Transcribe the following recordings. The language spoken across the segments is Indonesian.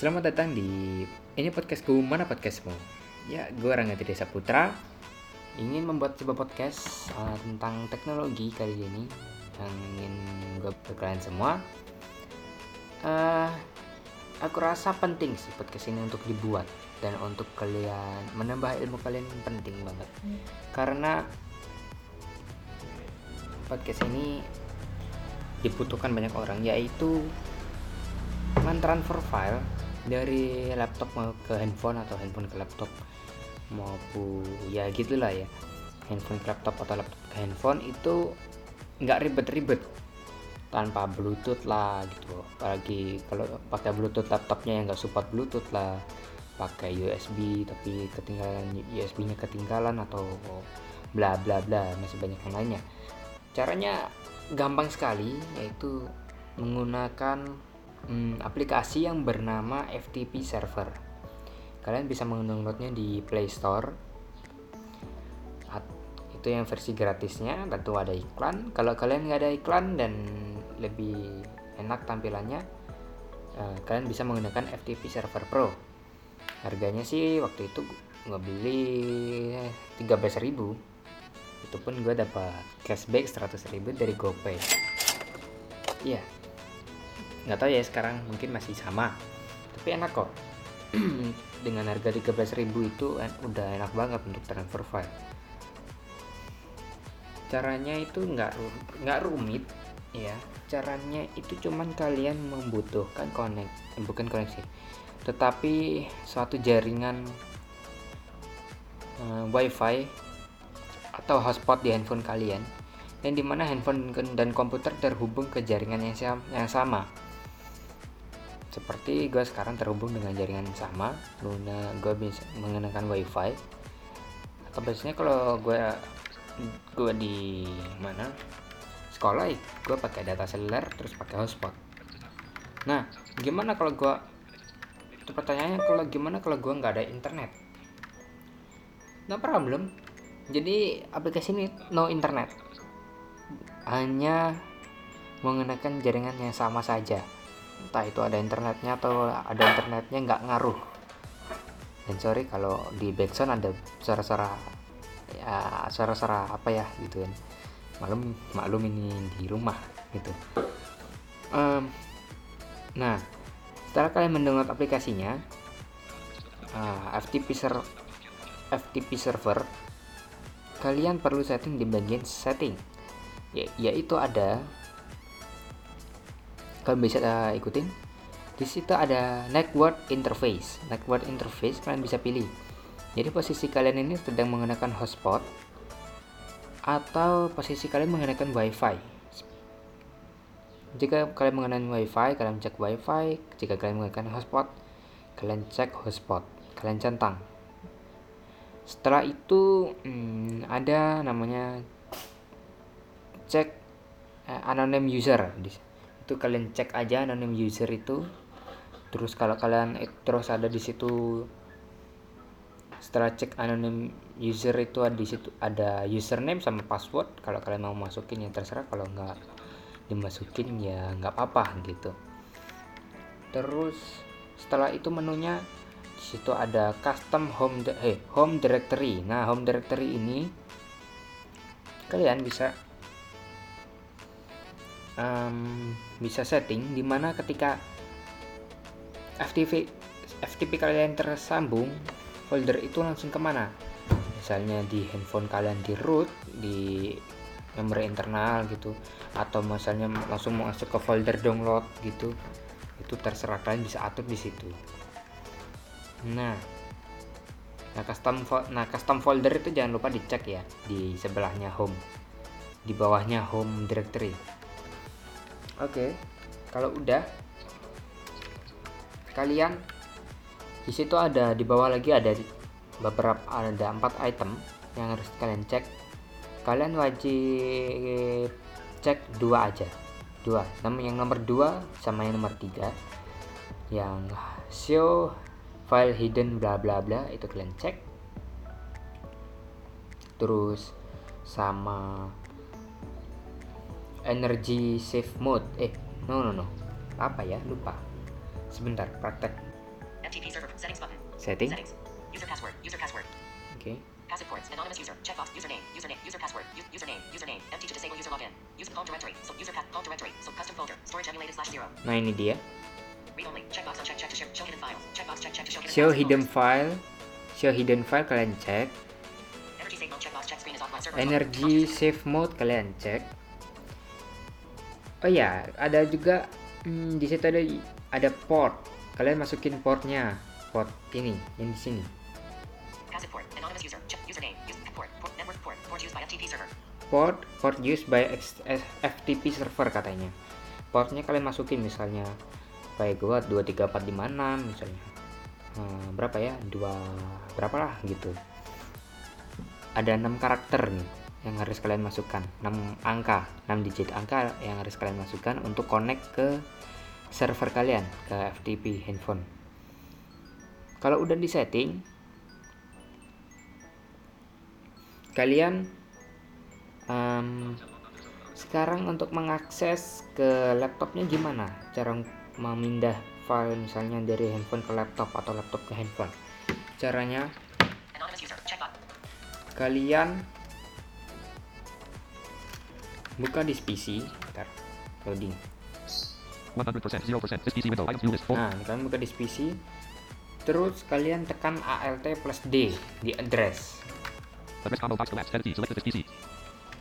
Selamat datang di ini podcastku mana podcastmu? Ya, gue Rangga Desa Putra ingin membuat sebuah podcast uh, tentang teknologi kali ini. Yang ingin gue ke kalian semua. Uh, aku rasa penting sih podcast ini untuk dibuat. Dan untuk kalian menambah ilmu kalian penting banget. Karena podcast ini dibutuhkan banyak orang yaitu mentransfer file dari laptop mau ke handphone atau handphone ke laptop maupun ya gitulah ya. Handphone ke laptop atau laptop ke handphone itu nggak ribet-ribet. Tanpa bluetooth lah gitu. Apalagi kalau pakai bluetooth laptopnya yang nggak support bluetooth lah. Pakai USB tapi ketinggalan USB nya ketinggalan atau bla bla bla masih banyak yang lainnya. Caranya gampang sekali yaitu menggunakan hmm, aplikasi yang bernama FTP Server. Kalian bisa mendownloadnya di Play Store. Itu yang versi gratisnya, tentu ada iklan. Kalau kalian nggak ada iklan dan lebih enak tampilannya, uh, kalian bisa menggunakan FTP Server Pro. Harganya sih waktu itu nggak beli 13.000 itu pun gue dapat cashback 100.000 dari GoPay iya nggak tahu ya sekarang mungkin masih sama. Tapi enak kok. Dengan harga 13.000 itu udah enak banget untuk transfer file. Caranya itu nggak nggak rumit ya. Caranya itu cuman kalian membutuhkan connect eh, bukan koneksi tetapi suatu jaringan uh, wifi atau hotspot di handphone kalian dan di mana handphone dan komputer terhubung ke jaringan yang sama seperti gue sekarang terhubung dengan jaringan yang sama guna gue bisa mengenakan wifi. Atau biasanya kalau gue gue di mana? Sekolah gue pakai data seluler terus pakai hotspot. Nah gimana kalau gue itu pertanyaannya kalau gimana kalau gue nggak ada internet? No problem jadi aplikasi ini no internet. Hanya menggunakan jaringan yang sama saja entah itu ada internetnya atau ada internetnya nggak ngaruh. Dan sorry kalau di background ada suara-suara ya suara-suara apa ya gitu kan. Maklum maklum ini di rumah gitu. Um, nah setelah kalian mendownload aplikasinya uh, FTP ser FTP server kalian perlu setting di bagian setting. Ya, yaitu ada kalian bisa uh, ikutin. Di situ ada network interface. Network interface kalian bisa pilih. Jadi posisi kalian ini sedang menggunakan hotspot atau posisi kalian menggunakan wifi. Jika kalian menggunakan wifi kalian cek wifi. Jika kalian menggunakan hotspot kalian cek hotspot. Kalian centang. Setelah itu hmm, ada namanya cek eh, anonym user itu kalian cek aja anonym user itu. Terus kalau kalian terus ada di situ setelah cek anonym user itu ada di situ ada username sama password. Kalau kalian mau masukin ya terserah kalau nggak dimasukin ya nggak apa-apa gitu. Terus setelah itu menunya di situ ada custom home eh home directory. Nah home directory ini kalian bisa um, bisa setting di mana ketika FTP FTP kalian tersambung folder itu langsung ke mana? Misalnya di handphone kalian di root di memori internal gitu atau misalnya langsung masuk ke folder download gitu itu terserah kalian bisa atur di situ. Nah nah custom nah custom folder itu jangan lupa dicek ya di sebelahnya home di bawahnya home directory Oke, kalau udah kalian di situ ada di bawah lagi ada beberapa ada empat item yang harus kalian cek. Kalian wajib cek dua aja, dua. Namun yang nomor dua sama yang nomor tiga, yang show file hidden bla bla bla itu kalian cek. Terus sama energy save mode eh no no no apa ya lupa sebentar praktek FTP server settings button. setting Settings. User password. User password. oke Passive ports. Anonymous user. Checkbox. Username. Username. User password. Username. Username. Empty to disable user login. Use home directory. So user path. Home directory. So custom folder. Storage emulated slash zero. nah ini dia Read only. Checkbox uncheck. Check to share. Show hidden files. Checkbox check. Check to show hidden show hidden file show hidden file kalian cek Energy save mode. Checkbox check screen is offline. Server is on. energy save mode kalian cek oh ya ada juga hmm, di situ ada ada port kalian masukin portnya port ini yang di sini port. Port. Used by FTP server. katanya portnya kalian masukin misalnya kayak gua 23456 misalnya Eh, berapa ya dua berapa lah gitu ada enam karakter nih yang harus kalian masukkan. 6 angka 6 digit angka yang harus kalian masukkan untuk connect ke server kalian ke FTP handphone. Kalau udah di setting kalian em, sekarang untuk mengakses ke laptopnya gimana? Cara memindah file misalnya dari handphone ke laptop atau laptop ke handphone. Caranya kalian buka di PC Bentar, loading. 100%, 0%, this PC window, items view list, nah kalian buka di PC terus kalian tekan alt plus D di address. Address combo box collapse, edit, selected this PC,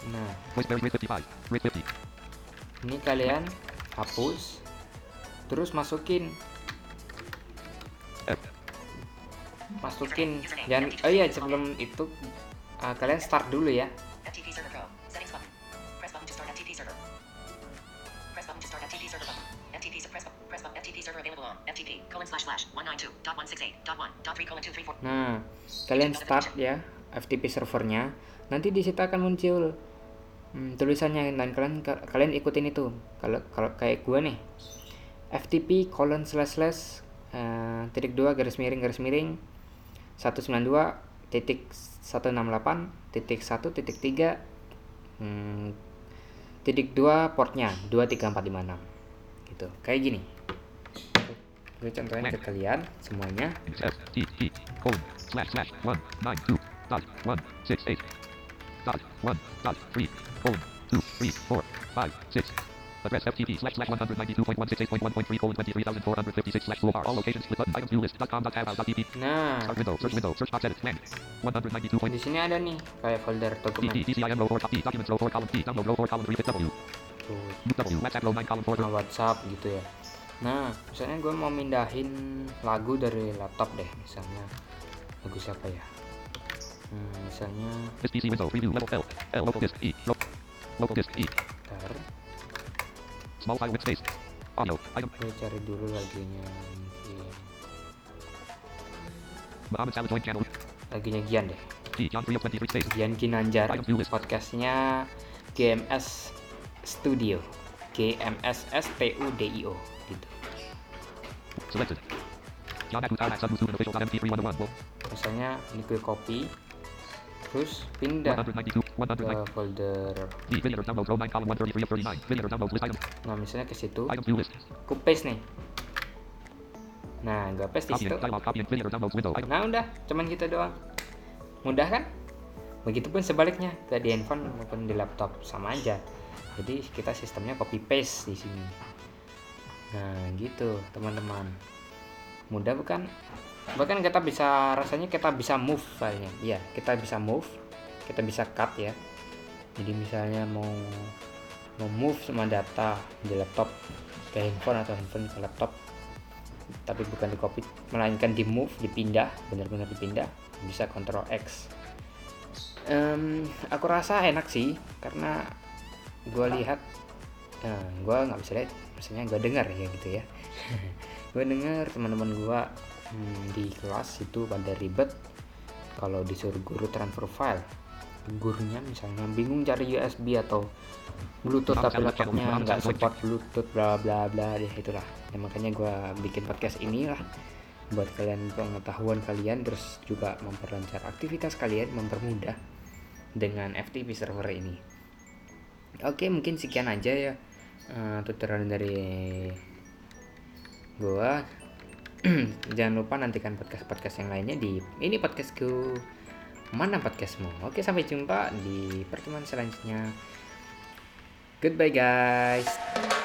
nah. Voice RAID 55, RAID 50, ini kalian hapus terus masukin. Masukin dan oh iya sebelum itu uh, kalian start dulu ya Nah, kalian start ya FTP servernya. Nanti di situ akan muncul hmm, tulisannya. Dan kalian ka- kalian ikutin itu. Kalau kalau kayak gua nih, FTP colon slash slash eh, titik dua garis miring garis miring 192 titik 168 titik 1 titik 3 hmm, titik 2 portnya 23456 gitu. Kayak gini gue contohin ke kalian semuanya. F, T, P, colon, slash, slash, 1, 9, 2, dot, 1, 6, 8, dot, 1, dot, 3, colon, 2, 3, 4, 5, 6, address FTP slash slash 192.168.1.3 colon 23,456 slash toolbar, all locations split button, items view list, dot com, dot tab, dot pp, nah. Start window, search window, search box edit, command, 192. di sini ada nih kayak folder dokumen. DT, DCIM row 4, D, documents row 4, column D, download row 4, column 3, fit W, tuh. Move W, WhatsApp row 9, column 4, sama WhatsApp gitu ya nah misalnya gue mau mindahin lagu dari laptop deh misalnya. Lagu siapa ya? Hmm, misalnya this PC window, preview, level L, L, local disk, E, lo- local disk, E, ntar small file with space, audio, item, gue cari dulu lagunya mungkin. Muhammad Salah join channel, lagunya Gian deh. G, John 3 of 23 space, Gian Ginanjar podcastnya GMS Studio. GMS S T U D I O gitu Misalnya ini gue copy. Terus pindah 192, ke 109, folder D, visitor download row 9, column 133 of 39, visitor download list item, nah misalnya ke situ. Ku paste nih. Nah gue paste di situ. Nah udah. Cuman gitu doang. Mudah kan? Begitupun sebaliknya. Ke di handphone maupun di laptop sama aja. Jadi kita sistemnya copy paste di sini nah gitu teman-teman. Mudah bukan? Bahkan kita bisa rasanya kita bisa move filenya ya kita bisa move kita bisa cut ya. Jadi misalnya mau mau move semua data di laptop ke handphone atau handphone ke laptop tapi bukan di copy melainkan di move dipindah benar-benar dipindah bisa Ctrl X. Em, aku rasa enak sih karena gue lihat nah, gue nggak bisa lihat maksudnya gue dengar ya gitu ya. Gue dengar teman-teman gue hmm, di kelas itu pada ribet kalau disuruh guru transfer file. Gurunya misalnya bingung cari USB atau Bluetooth tapi laptopnya nggak support Bluetooth bla bla bla deh itulah. Ya, makanya gue bikin podcast ini lah buat kalian pengetahuan kalian terus juga memperlancar aktivitas kalian mempermudah dengan FTP server ini. Oke mungkin sekian aja ya eh, tutorial dari gua. Jangan lupa nantikan podcast-podcast yang lainnya di ini podcastku. Mana podcastmu? Oke sampai jumpa di pertemuan selanjutnya. Goodbye guys